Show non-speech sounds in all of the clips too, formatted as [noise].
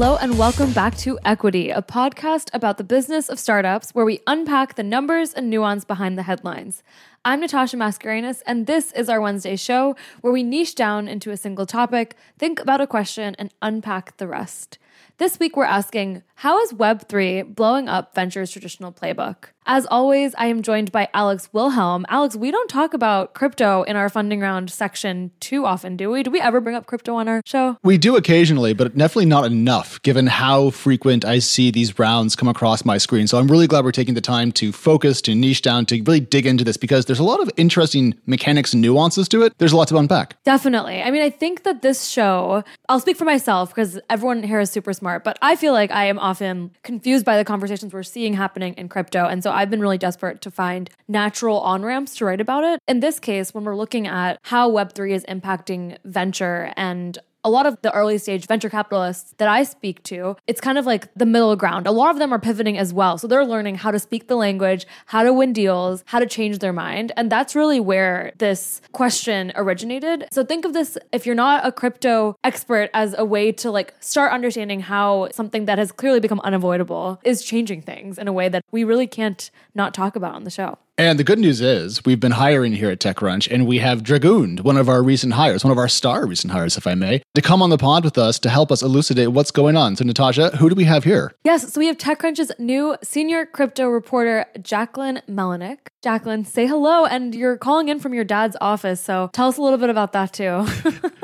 Hello, and welcome back to Equity, a podcast about the business of startups where we unpack the numbers and nuance behind the headlines. I'm Natasha Mascarenhas, and this is our Wednesday show where we niche down into a single topic, think about a question, and unpack the rest. This week, we're asking How is Web3 blowing up venture's traditional playbook? As always, I am joined by Alex Wilhelm. Alex, we don't talk about crypto in our funding round section too often, do we? Do we ever bring up crypto on our show? We do occasionally, but definitely not enough given how frequent I see these rounds come across my screen. So I'm really glad we're taking the time to focus, to niche down, to really dig into this because there's a lot of interesting mechanics and nuances to it. There's a lot to unpack. Definitely. I mean, I think that this show, I'll speak for myself because everyone here is super smart, but I feel like I am often confused by the conversations we're seeing happening in crypto. And so I've been really desperate to find natural on ramps to write about it. In this case, when we're looking at how Web3 is impacting venture and a lot of the early stage venture capitalists that I speak to, it's kind of like the middle ground. A lot of them are pivoting as well. So they're learning how to speak the language, how to win deals, how to change their mind. And that's really where this question originated. So think of this if you're not a crypto expert as a way to like start understanding how something that has clearly become unavoidable is changing things in a way that we really can't not talk about on the show. And the good news is we've been hiring here at TechCrunch and we have dragooned one of our recent hires, one of our star recent hires, if I may, to come on the pod with us to help us elucidate what's going on. So, Natasha, who do we have here? Yes, so we have TechCrunch's new senior crypto reporter, Jacqueline Melinek. Jacqueline, say hello. And you're calling in from your dad's office. So tell us a little bit about that too.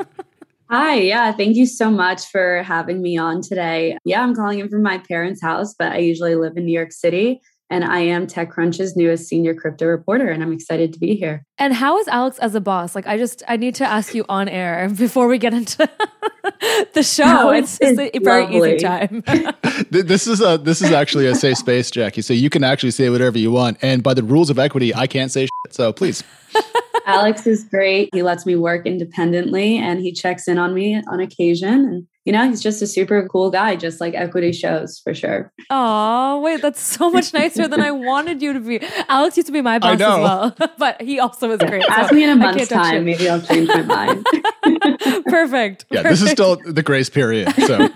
[laughs] Hi, yeah, thank you so much for having me on today. Yeah, I'm calling in from my parents' house, but I usually live in New York City and I am TechCrunch's newest senior crypto reporter, and I'm excited to be here. And how is Alex as a boss? Like, I just I need to ask you on air [laughs] before we get into [laughs] the show. it's just a very lovely. easy time. [laughs] this is a this is actually a safe space, Jackie. So you can actually say whatever you want, and by the rules of equity, I can't say shit. So please. Alex is great. He lets me work independently, and he checks in on me on occasion, and you know, he's just a super cool guy, just like equity shows for sure. Oh, wait, that's so [laughs] much nicer than I wanted you to be. Alex used to be my boss as well, [laughs] but he also was great. Ask so me in a month's time. Maybe I'll change my mind. [laughs] Perfect. Yeah, Perfect. this is still the grace period. So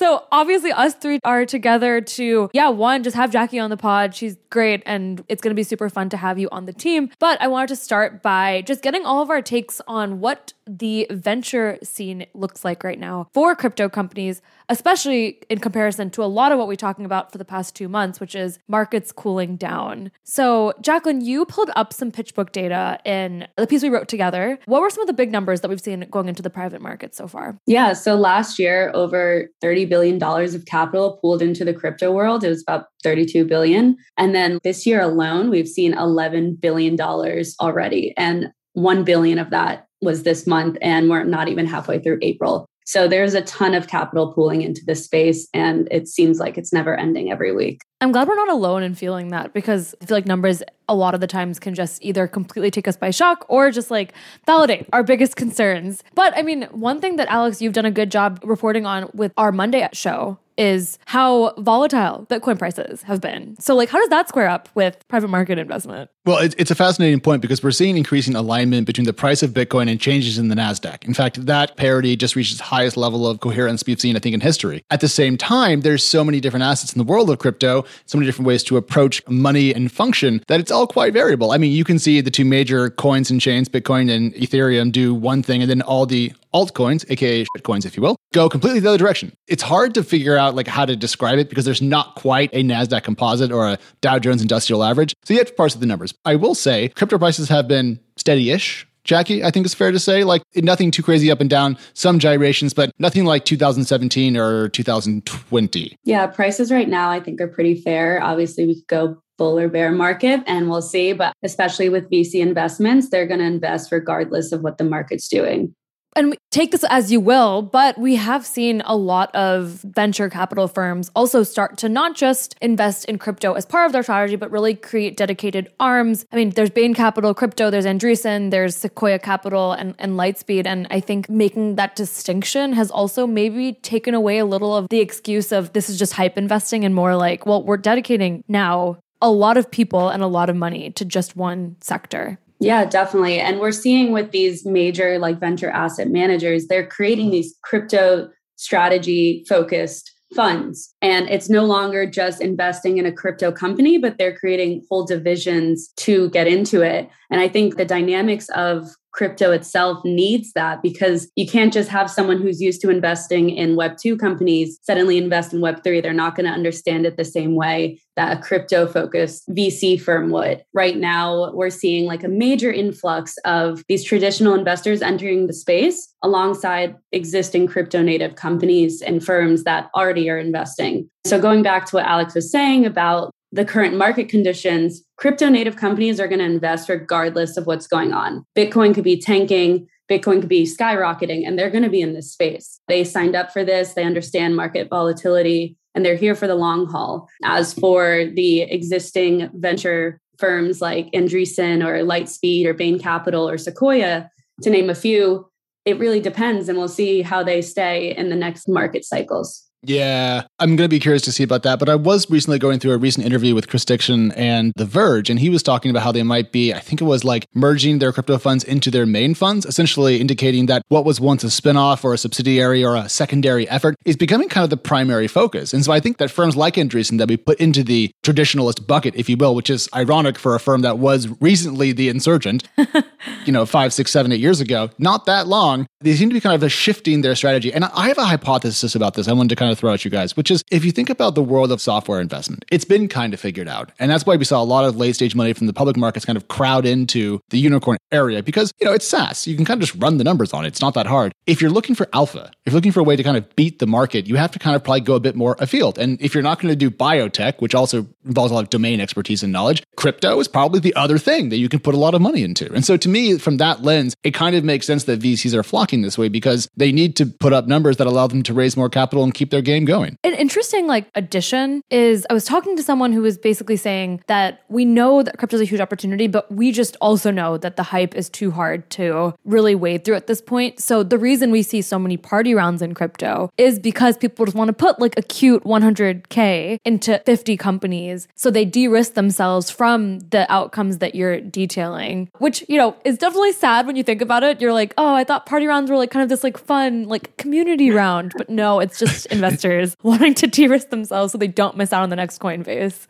so obviously, us three are together to, yeah, one, just have Jackie on the pod. She's great and it's going to be super fun to have you on the team. But I wanted to start by just getting all of our takes on what the venture scene looks like right now for crypto companies, especially in comparison to a lot of what we're talking about for the past two months, which is markets cooling down. So, Jacqueline, you pulled up some PitchBook data in the piece we wrote together. What were some of the big numbers that we've seen going into the private market so far? Yeah, so last year, over $30 billion dollars of capital pooled into the crypto world. It was about 32 billion. And then this year alone, we've seen 11 billion dollars already. And 1 billion of that was this month and we're not even halfway through April. So there's a ton of capital pooling into this space, and it seems like it's never ending every week. I'm glad we're not alone in feeling that because I feel like numbers a lot of the times can just either completely take us by shock or just like validate our biggest concerns. But I mean, one thing that Alex, you've done a good job reporting on with our Monday at show is how volatile Bitcoin prices have been. So, like, how does that square up with private market investment? Well, it's a fascinating point because we're seeing increasing alignment between the price of Bitcoin and changes in the NASDAQ. In fact, that parity just reached its highest level of coherence we've seen, I think, in history. At the same time, there's so many different assets in the world of crypto, so many different ways to approach money and function that it's all quite variable. I mean, you can see the two major coins and chains, Bitcoin and Ethereum, do one thing, and then all the altcoins, aka shitcoins, if you will, go completely the other direction. It's hard to figure out like how to describe it because there's not quite a Nasdaq Composite or a Dow Jones Industrial Average. So you have to parse the numbers. I will say, crypto prices have been steady-ish Jackie, I think it's fair to say. Like nothing too crazy up and down, some gyrations, but nothing like 2017 or 2020. Yeah, prices right now I think are pretty fair. Obviously, we could go bull or bear market and we'll see. But especially with VC investments, they're going to invest regardless of what the market's doing and take this as you will, but we have seen a lot of venture capital firms also start to not just invest in crypto as part of their strategy, but really create dedicated arms. I mean, there's Bain Capital Crypto, there's Andreessen, there's Sequoia Capital, and, and Lightspeed. And I think making that distinction has also maybe taken away a little of the excuse of this is just hype investing and more like, well, we're dedicating now a lot of people and a lot of money to just one sector. Yeah, definitely. And we're seeing with these major like venture asset managers, they're creating mm-hmm. these crypto strategy focused funds. And it's no longer just investing in a crypto company, but they're creating whole divisions to get into it. And I think the dynamics of crypto itself needs that because you can't just have someone who's used to investing in web 2 companies suddenly invest in web 3 they're not going to understand it the same way that a crypto focused VC firm would. Right now we're seeing like a major influx of these traditional investors entering the space alongside existing crypto native companies and firms that already are investing. So going back to what Alex was saying about the current market conditions, crypto native companies are going to invest regardless of what's going on. Bitcoin could be tanking, Bitcoin could be skyrocketing, and they're going to be in this space. They signed up for this, they understand market volatility, and they're here for the long haul. As for the existing venture firms like Andreessen or Lightspeed or Bain Capital or Sequoia, to name a few, it really depends, and we'll see how they stay in the next market cycles. Yeah, I'm going to be curious to see about that. But I was recently going through a recent interview with Chris Dixon and The Verge, and he was talking about how they might be, I think it was like merging their crypto funds into their main funds, essentially indicating that what was once a spinoff or a subsidiary or a secondary effort is becoming kind of the primary focus. And so I think that firms like Andreessen that we put into the traditionalist bucket, if you will, which is ironic for a firm that was recently the insurgent, [laughs] you know, five, six, seven, eight years ago, not that long, they seem to be kind of shifting their strategy. And I have a hypothesis about this I wanted to kind of throw at you guys, which is if you think about the world of software investment, it's been kind of figured out. And that's why we saw a lot of late stage money from the public markets kind of crowd into the unicorn area because, you know, it's SaaS. You can kind of just run the numbers on it. It's not that hard. If you're looking for alpha, if you're looking for a way to kind of beat the market, you have to kind of probably go a bit more afield. And if you're not going to do biotech, which also involves a lot of domain expertise and knowledge, crypto is probably the other thing that you can put a lot of money into. And so to me, from that lens, it kind of makes sense that VCs are flocking this way because they need to put up numbers that allow them to raise more capital and keep their game going. An interesting like addition is I was talking to someone who was basically saying that we know that crypto is a huge opportunity, but we just also know that the hype is too hard to really wade through at this point. So the reason we see so many party rounds in crypto is because people just want to put like a cute 100k into 50 companies so they de-risk themselves from the outcomes that you're detailing, which, you know, is definitely sad when you think about it. You're like, "Oh, I thought party rounds were like kind of this like fun like community round." But no, it's just [laughs] investors wanting to de-risk themselves so they don't miss out on the next Coinbase.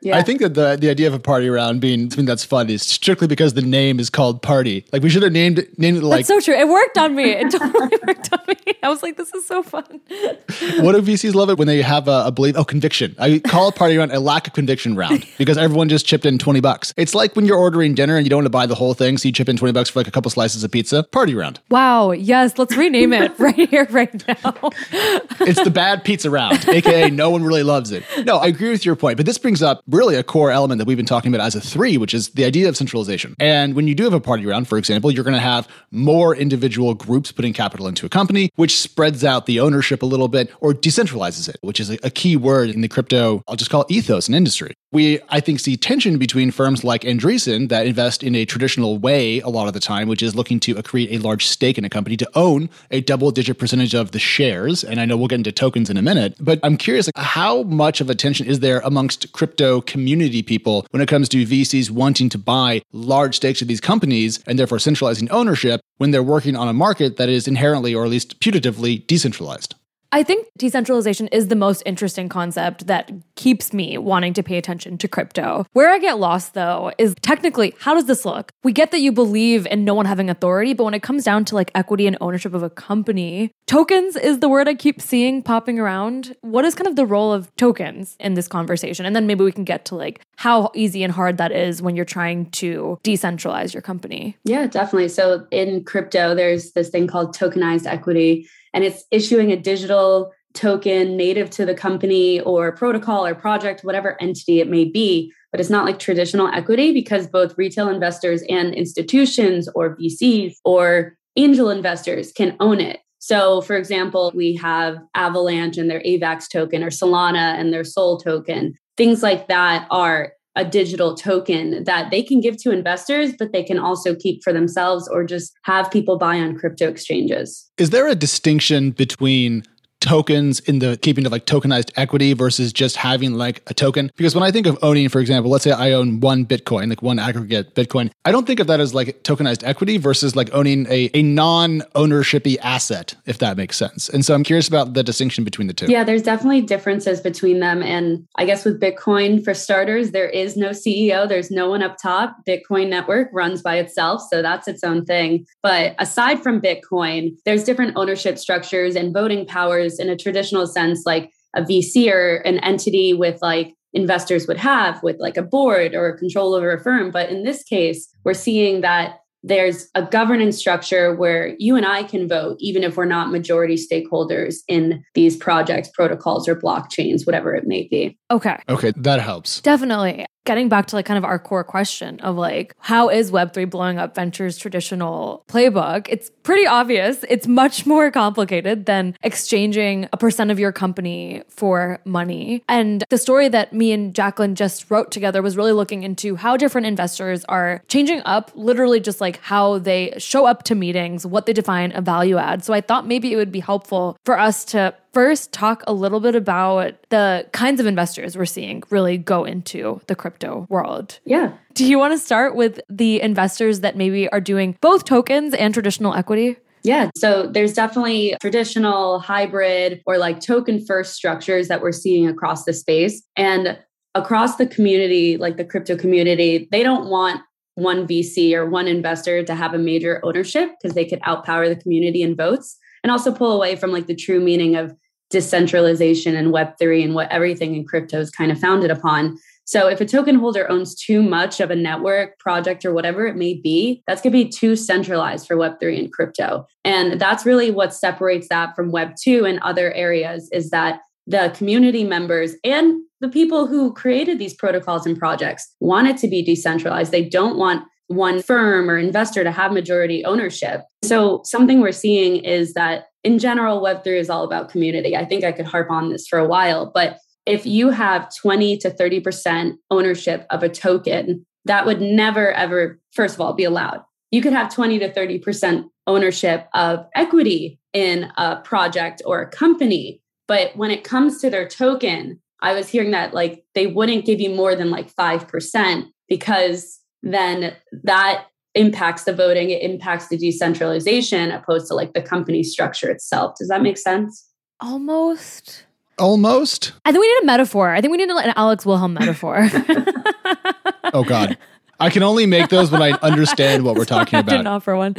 Yeah. I think that the the idea of a party round being something that's fun is strictly because the name is called party. Like we should have named it named it like That's so true. It worked on me. It totally [laughs] worked on me. I was like, this is so fun. what do VCs love it when they have a, a belief? Oh, conviction. I call a party round a lack of conviction round [laughs] because everyone just chipped in 20 bucks. It's like when you're ordering dinner and you don't want to buy the whole thing, so you chip in 20 bucks for like a couple slices of pizza. Party round. Wow. Yes. Let's rename it [laughs] right here, right now. [laughs] it's the bad pizza round, aka no one really loves it. No, I agree with your point, but this brings up really a core element that we've been talking about as a three, which is the idea of centralization. And when you do have a party round, for example, you're going to have more individual groups putting capital into a company, which spreads out the ownership a little bit or decentralizes it, which is a, a key word in the crypto, I'll just call it ethos industry. We, I think, see tension between firms like Andreessen that invest in a traditional way a lot of the time, which is looking to create a large stake in a company to own a double digit percentage of the shares. And I know we'll get into tokens in a minute, but I'm curious like, how much of a tension is there amongst crypto community people when it comes to VCs wanting to buy large stakes of these companies and therefore centralizing ownership when they're working on a market that is inherently or at least putatively decentralized? I think decentralization is the most interesting concept that keeps me wanting to pay attention to crypto. Where I get lost though is technically, how does this look? We get that you believe in no one having authority, but when it comes down to like equity and ownership of a company, tokens is the word I keep seeing popping around. What is kind of the role of tokens in this conversation? And then maybe we can get to like how easy and hard that is when you're trying to decentralize your company. Yeah, definitely. So in crypto, there's this thing called tokenized equity and it's issuing a digital token native to the company or protocol or project, whatever entity it may be. But it's not like traditional equity because both retail investors and institutions or VCs or angel investors can own it. So, for example, we have Avalanche and their AVAX token or Solana and their Sol token. Things like that are a digital token that they can give to investors, but they can also keep for themselves or just have people buy on crypto exchanges. Is there a distinction between tokens in the keeping of like tokenized equity versus just having like a token? Because when I think of owning, for example, let's say I own one Bitcoin, like one aggregate Bitcoin, I don't think of that as like tokenized equity versus like owning a, a non ownershipy asset, if that makes sense. And so I'm curious about the distinction between the two. Yeah, there's definitely differences between them. And I guess with Bitcoin, for starters, there is no CEO, there's no one up top. Bitcoin network runs by itself. So that's its own thing. But aside from Bitcoin, there's different ownership structures and voting powers in a traditional sense, like a VC or an entity with like investors would have with like a board or control over a firm. But in this case, we're seeing that there's a governance structure where you and I can vote, even if we're not majority stakeholders in these projects, protocols, or blockchains, whatever it may be. Okay. Okay, that helps. Definitely getting back to like kind of our core question of like how is web3 blowing up ventures traditional playbook? It's pretty obvious. It's much more complicated than exchanging a percent of your company for money. And the story that me and jacqueline just wrote together was really looking into how different investors are changing up literally just like how they show up to meetings what they define a value add. So i thought maybe it would be helpful for us to first talk a little bit about the kinds of investors we're seeing really go into the crypto world. Yeah. Do you want to start with the investors that maybe are doing both tokens and traditional equity? Yeah. So there's definitely traditional, hybrid, or like token first structures that we're seeing across the space. And across the community, like the crypto community, they don't want one VC or one investor to have a major ownership because they could outpower the community in votes and also pull away from like the true meaning of decentralization and Web3 and what everything in crypto is kind of founded upon. So if a token holder owns too much of a network, project, or whatever it may be, that's going to be too centralized for Web3 and crypto. And that's really what separates that from Web2 and other areas is that the community members and the people who created these protocols and projects want it to be decentralized. They don't want one firm or investor to have majority ownership. So, something we're seeing is that in general, Web3 is all about community. I think I could harp on this for a while, but if you have 20 to 30% ownership of a token, that would never, ever, first of all, be allowed. You could have 20 to 30% ownership of equity in a project or a company. But when it comes to their token, I was hearing that like they wouldn't give you more than like 5% because then that impacts the voting, it impacts the decentralization opposed to like the company structure itself. Does that make sense? Almost. Almost. I think we need a metaphor. I think we need an Alex Wilhelm metaphor. [laughs] oh God. I can only make those when I understand what we're [laughs] talking about. I didn't offer one.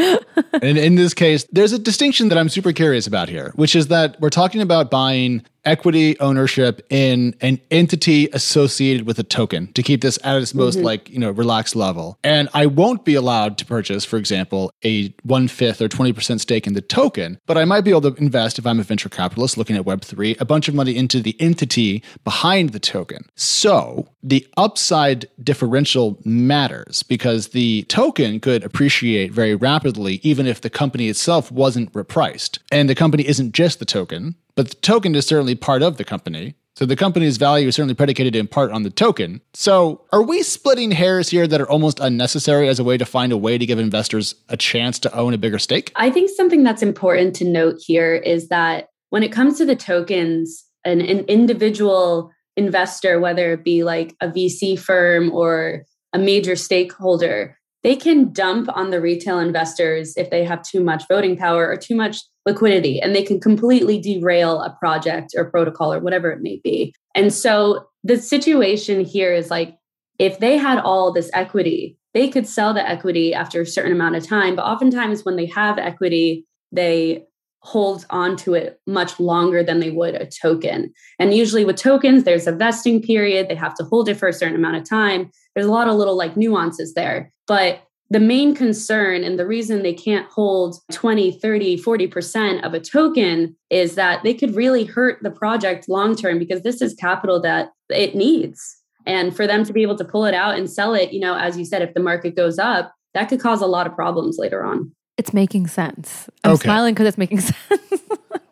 and in this case, there's a distinction that I'm super curious about here, which is that we're talking about buying equity ownership in an entity associated with a token to keep this at its most mm-hmm. like you know relaxed level. And i won't be allowed to purchase for example a one-fifth or 20% stake in the token but i might be able to invest if i'm a venture capitalist looking at web3 a bunch of money into the entity behind the token. So the upside differential matters because the token could appreciate very rapidly even if the company itself wasn't repriced. And the company isn't just the token but the token is certainly part of the company. So the company's value is certainly predicated in part on the token. So are we splitting hairs here that are almost unnecessary as a way to find a way to give investors a chance to own a bigger stake? I think something that's important to note here is that when it comes to the tokens, an, an individual investor, whether it be like a VC firm or a major stakeholder, they can dump on the retail investors if they have too much voting power or too much liquidity, and they can completely derail a project or protocol or whatever it may be. And so the situation here is like if they had all this equity, they could sell the equity after a certain amount of time. But oftentimes, when they have equity, they hold on to it much longer than they would a token. And usually with tokens, there's a vesting period. They have to hold it for a certain amount of time. There's a lot of little like nuances there. But the main concern and the reason they can't hold 20, 30, 40% of a token is that they could really hurt the project long term because this is capital that it needs. And for them to be able to pull it out and sell it, you know, as you said, if the market goes up, that could cause a lot of problems later on. It's making sense. I'm okay. smiling because it's making [laughs] sense.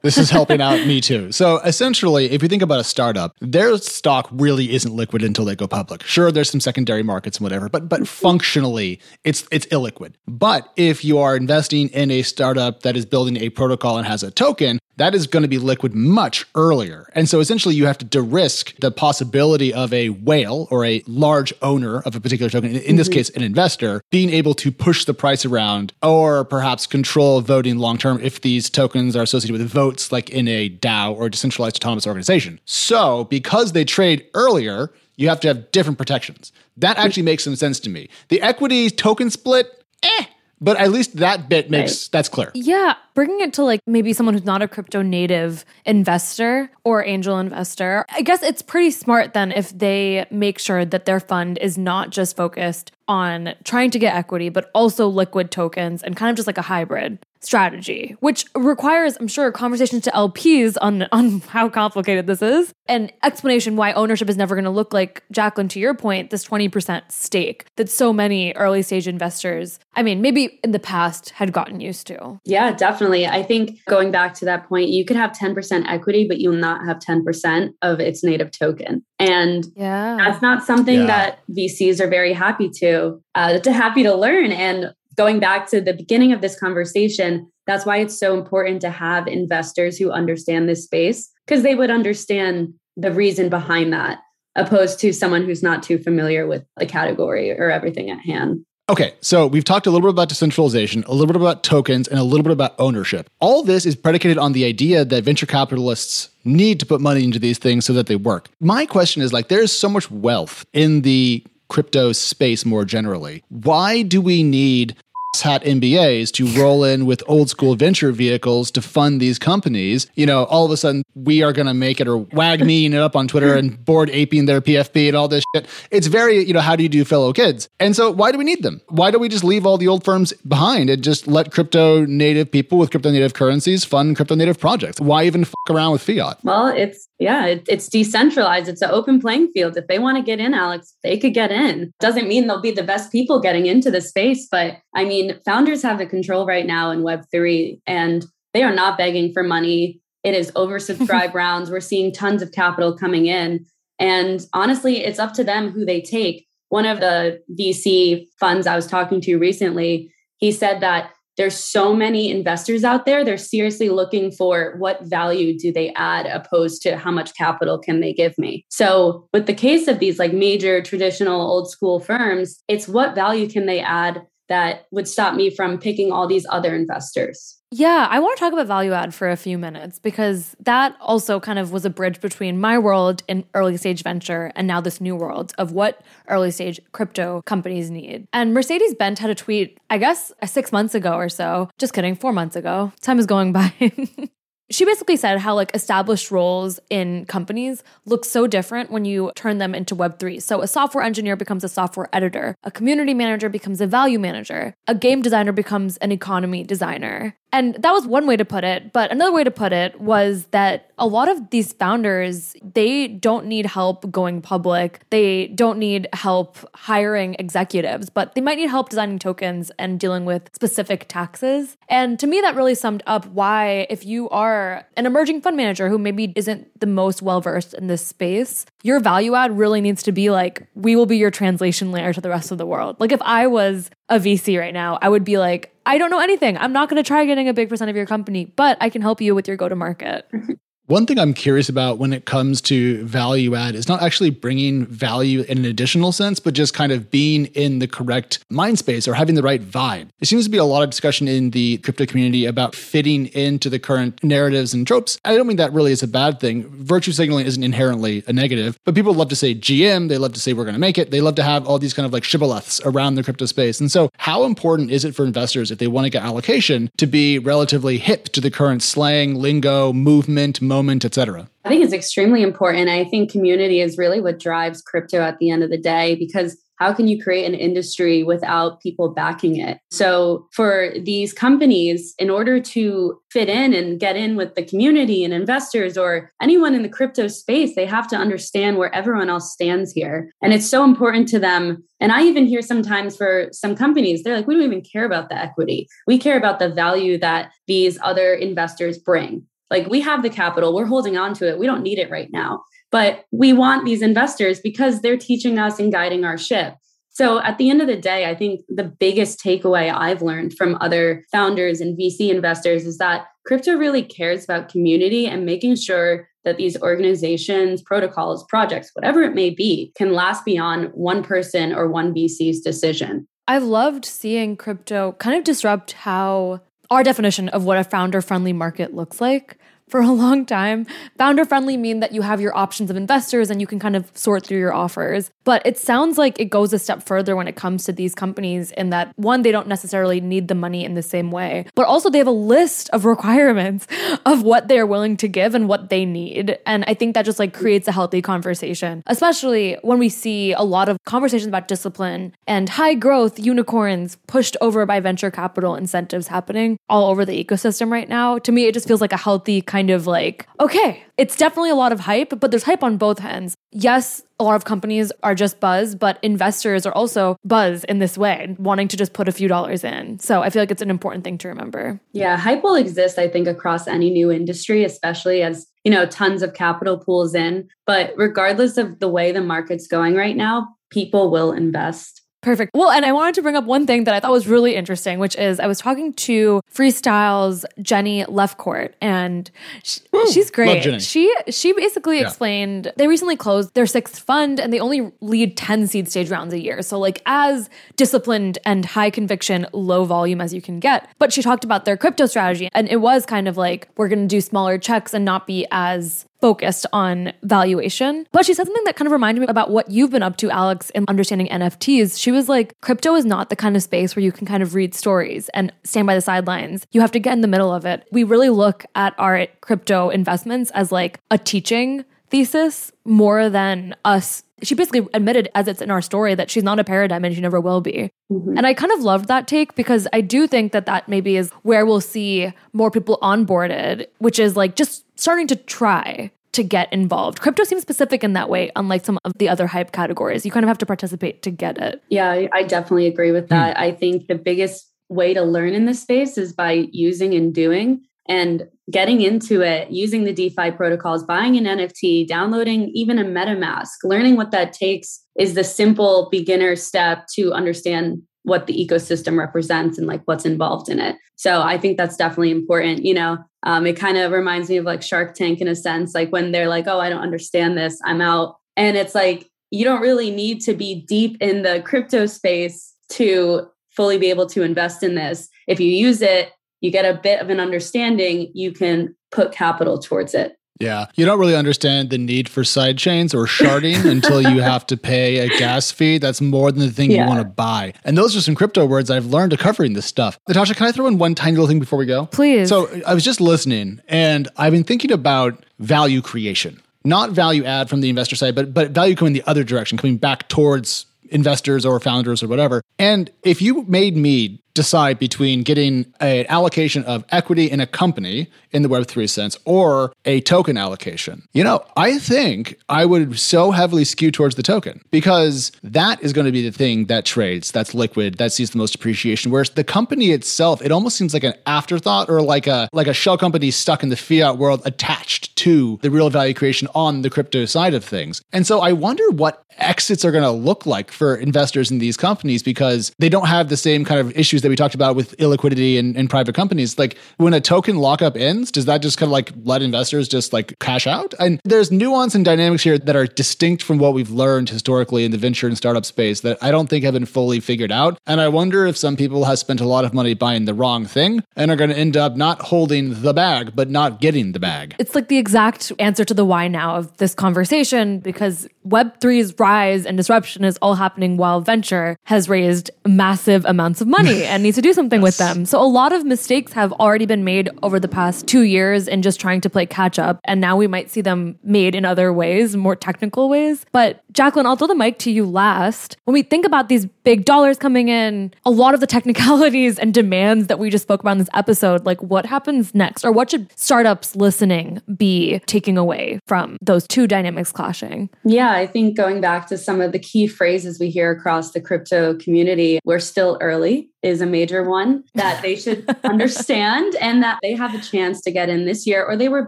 this is helping out me too. So essentially, if you think about a startup, their stock really isn't liquid until they go public. Sure, there's some secondary markets and whatever, but but functionally, it's it's illiquid. But if you are investing in a startup that is building a protocol and has a token, that is going to be liquid much earlier. And so essentially you have to de-risk the possibility of a whale or a large owner of a particular token, in mm-hmm. this case, an investor, being able to push the price around or perhaps control voting long term if these tokens are associated with votes like in a DAO or a decentralized autonomous organization. So because they trade earlier, you have to have different protections. That actually makes some sense to me. The equity token split, eh, but at least that bit makes right. that's clear. Yeah, bringing it to like maybe someone who's not a crypto native investor or angel investor. I guess it's pretty smart then if they make sure that their fund is not just focused on trying to get equity but also liquid tokens and kind of just like a hybrid strategy, which requires, I'm sure, conversations to LPs on, on how complicated this is, and explanation why ownership is never going to look like, Jacqueline, to your point, this 20% stake that so many early stage investors, I mean, maybe in the past had gotten used to. Yeah, definitely. I think going back to that point, you could have 10% equity, but you'll not have 10% of its native token. And yeah. that's not something yeah. that VCs are very happy to, uh, to happy to learn. And going back to the beginning of this conversation, that's why it's so important to have investors who understand this space because they would understand the reason behind that, opposed to someone who's not too familiar with the category or everything at hand. Okay, so we've talked a little bit about decentralization, a little bit about tokens, and a little bit about ownership. All this is predicated on the idea that venture capitalists need to put money into these things so that they work. My question is like, there's so much wealth in the crypto space more generally. Why do we need hat MBAs to roll in with old school venture vehicles to fund these companies. You know, all of a sudden we are going to make it or WAGMI it up on Twitter and Bored Aping their PFP and all this shit. It's very, you know, how do you do fellow kids? And so why do we need them? Why don't we just leave all the old firms behind and just let crypto native people with crypto native currencies fund crypto native projects? Why even fuck around with fiat? Well, it's yeah, it, it's decentralized. It's an open playing field. If they want to get in, Alex, they could get in. Doesn't mean they'll be the best people getting into the space, but I mean, founders have the control right now in Web3 and they are not begging for money. It is [laughs] oversubscribed rounds. We're seeing tons of capital coming in. And honestly, it's up to them who they take. One of the VC funds I was talking to recently, he said that there's so many investors out there they're seriously looking for what value do they add opposed to how much capital can they give me so with the case of these like major traditional old school firms it's what value can they add that would stop me from picking all these other investors yeah, I want to talk about value add for a few minutes because that also kind of was a bridge between my world in early stage venture and now this new world of what early stage crypto companies need. And Mercedes Bent had a tweet, I guess, uh, six months ago or so. Just kidding, four months ago. Time is going by. [laughs] she basically said how like established roles in companies look so different when you turn them into web3 so a software engineer becomes a software editor. A community manager becomes a value manager. A game designer becomes an economy designer and that was one way to put it. But another way to put it was that a lot of these founders, they don't need help going public. They don't need help hiring executives, but they might need help designing tokens and dealing with specific taxes. And to me, that really summed up why, if you are an emerging fund manager who maybe isn't the most well versed in this space, your value add really needs to be like, we will be your translation layer to the rest of the world. Like if I was a VC right now, I would be like, I don't know anything. I'm not going to try getting a big percent of your company, but I can help you with your go to market. [laughs] One thing I'm curious about when it comes to value add is not actually bringing value in an additional sense, but just kind of being in the correct mind space or having the right vibe. It seems to be a lot of discussion in the crypto community about fitting into the current narratives and tropes. I don't mean that really is a bad thing. Virtue signaling isn't inherently a negative, but people love to say GM, they love to say we're going to make it. They love to have all these kind of like shibboleths around the crypto space. And so, how important is it for investors if they want to get allocation to be relatively hip to the current slang, lingo, movement, moment, etc. I think it's extremely important. I think community is really what drives crypto at the end of the day because how can you create an industry without people backing it? So, for these companies, in order to fit in and get in with the community and investors or anyone in the crypto space, they have to understand where everyone else stands here. And it's so important to them. And I even hear sometimes for some companies, they're like, we don't even care about the equity. We care about the value that these other investors bring. Like we have the capital, we're holding on to it. We don't need it right now. But we want these investors because they're teaching us and guiding our ship. So at the end of the day, I think the biggest takeaway I've learned from other founders and VC investors is that crypto really cares about community and making sure that these organizations, protocols, projects, whatever it may be, can last beyond one person or one VC's decision. I've loved seeing crypto kind of disrupt how our definition of what a founder friendly market looks like for a long time. Founder friendly mean that you have your options of investors and you can kind of sort through your offers. But it sounds like it goes a step further when it comes to these companies in that one, they don't necessarily need the money in the same way, but also they have a list of [laughs] requirements of what they're willing to give and what they need. And I think that just like creates a healthy conversation, especially when we see a lot of conversations about discipline and high growth unicorns pushed over by venture capital incentives happening all over the ecosystem right now. To me, it just feels like a healthy kind of like, okay, it's definitely a lot of hype, but there's hype on both ends. Yes, a lot of companies are just buzz, but investors are also buzz in this way, wanting to just put a few dollars in. So I feel like it's an important thing to remember. Yeah, hype will exist, I think, across any new industry, especially as, you know, tons of capital pools in. But regardless of the way the market's going right now, people will invest. Perfect. Well, and I wanted to bring up one thing that I thought was really interesting, which is I was talking to Freestyle's Jenny Lefcourt, and she, Ooh, she's great. She she basically yeah. explained they recently closed their sixth fund, and they only lead ten seed stage rounds a year. So like as disciplined and high conviction, low volume as you can get. But she talked about their crypto strategy, and it was kind of like we're going to do smaller checks and not be as focused on valuation. But she said something that kind of reminded me about what you've been up to, Alex, in understanding NFTs. She was like, crypto is not the kind of space where you can kind of read stories and stand by the sidelines. You have to get in the middle of it. We really look at our crypto investments as like a teaching thesis more than us she basically admitted as it's in our story that she's not a Paradigm and she never will be. Mm-hmm. And I kind of loved that take because I do think that that maybe is where we'll see more people onboarded, which is like just starting to try to get involved. Crypto seems specific in that way, unlike some of the other hype categories. You kind of have to participate to get it. Yeah, I definitely agree with that. Mm. I think the biggest way to learn in this space is by using and doing and getting into it, using the DeFi protocols, buying an NFT, downloading even a MetaMask, learning what that takes is the simple beginner step to understand what the ecosystem represents and like what's involved in it. So I think that's definitely important. You know, um, it kind of reminds me of like Shark Tank in a sense, like when they're like, oh, I don't understand this, I'm out. And it's like, you don't really need to be deep in the crypto space to fully be able to invest in this. If you use it, you get a bit of an understanding, you can put capital towards it. Yeah. You don't really understand the need for side chains or sharding [laughs] until you have to pay a gas fee. That's more than the thing yeah. you want to buy. And those are some crypto words I've learned covering this stuff. Natasha, can I throw in one tiny little thing before we go? Please. So I was just listening and I've been thinking about value creation. Not value add from the investor side, but but value coming the other direction, coming back towards investors or founders or whatever. And if you made me decide between getting an allocation of equity in a company in the Web3 sense or a token allocation. You know, I think I would so heavily skew towards the token because that is going to be the thing that trades, that's liquid, that sees the most appreciation. Whereas the company itself, it almost seems like an afterthought or like a like a shell company stuck in the fiat world attached to the real value creation on the crypto side of things. And so I wonder what exits are going to look like for investors in these companies because they don't have the same kind of issues that we talked about with illiquidity in, in private companies. Like when a token lockup ends, does that just kind of like let investors just like cash out? And there's nuance and dynamics here that are distinct from what we've learned historically in the venture and startup space that I don't think have been fully figured out. And I wonder if some people have spent a lot of money buying the wrong thing and are going to end up not holding the bag, but not getting the bag. It's like the exact answer to the why now of this conversation because Web3's rise and disruption is all happening while venture has raised massive amounts of money [laughs] and needs to do something yes. with them. So a lot of mistakes have already been made over the past two years in just trying to play catch up. And now we might see them made in other ways, more technical ways. But Jacqueline, I'll throw the mic to you last. When we think about these big dollars coming in, a lot of the [laughs] technicalities and demands that we just spoke about in this episode, like what happens next? Or what should startups listening be taking away from those two dynamics clashing? Yeah, I think going back to some of the key phrases we hear across the crypto community, we're still early is a major one that they should [laughs] understand and that they have a chance to get in this year or they were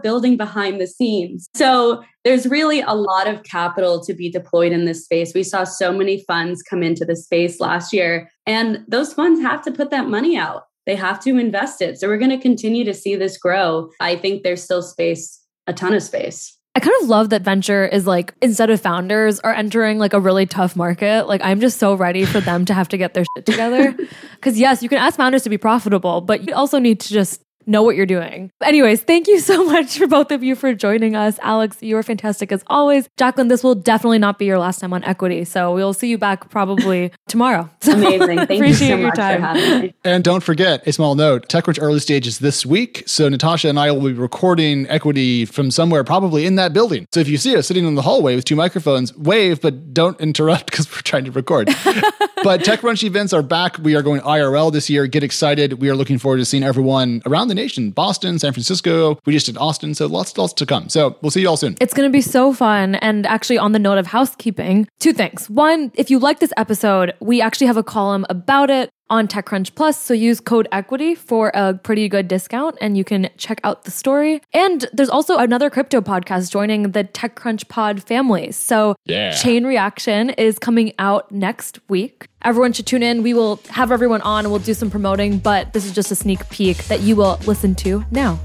building behind the scenes. So there's really a lot of capital to be deployed in this space. We saw so many funds come into the space last year and those funds have to put that money out. they have to invest it. So we're going to continue to see this grow. I think there's still space, a ton of space. I kind of love that venture is like instead of founders are entering like a really tough market. Like I'm just so ready for them to have to get their shit together. [laughs] Cuz yes, you can ask founders to be profitable, but you also need to just know what you're doing. Anyways, thank you so [laughs] much for both of you for joining us. Alex, you are fantastic as always. Jacqueline, this will definitely not be your last time on equity. So we'll see you back probably [laughs] tomorrow. [laughs] So Amazing. Thank you so much for having me. And don't forget, a small note, TechCrunch early stages this week. So Natasha and I will be recording equity from somewhere probably in that building. So if you see us sitting in the hallway with two microphones, wave, but don't interrupt because we're trying to record. But TechCrunch events are back. We are going IRL this year. Get excited. We are looking forward to seeing everyone around the nation Boston, San Francisco. We just did Austin. So lots, lots to come. So we'll see you all soon. It's going to be so fun. And actually, on the note of housekeeping, two things. One, if you like this episode, we actually have a column about it on TechCrunch Plus. So use code equity for a pretty good discount and you can check out the story. And there's also another crypto podcast joining the TechCrunch pod family. So yeah. Chain Reaction is coming out next week. Everyone should tune in. We will have everyone on and we'll do some promoting, but this is just a sneak peek that you will listen to now.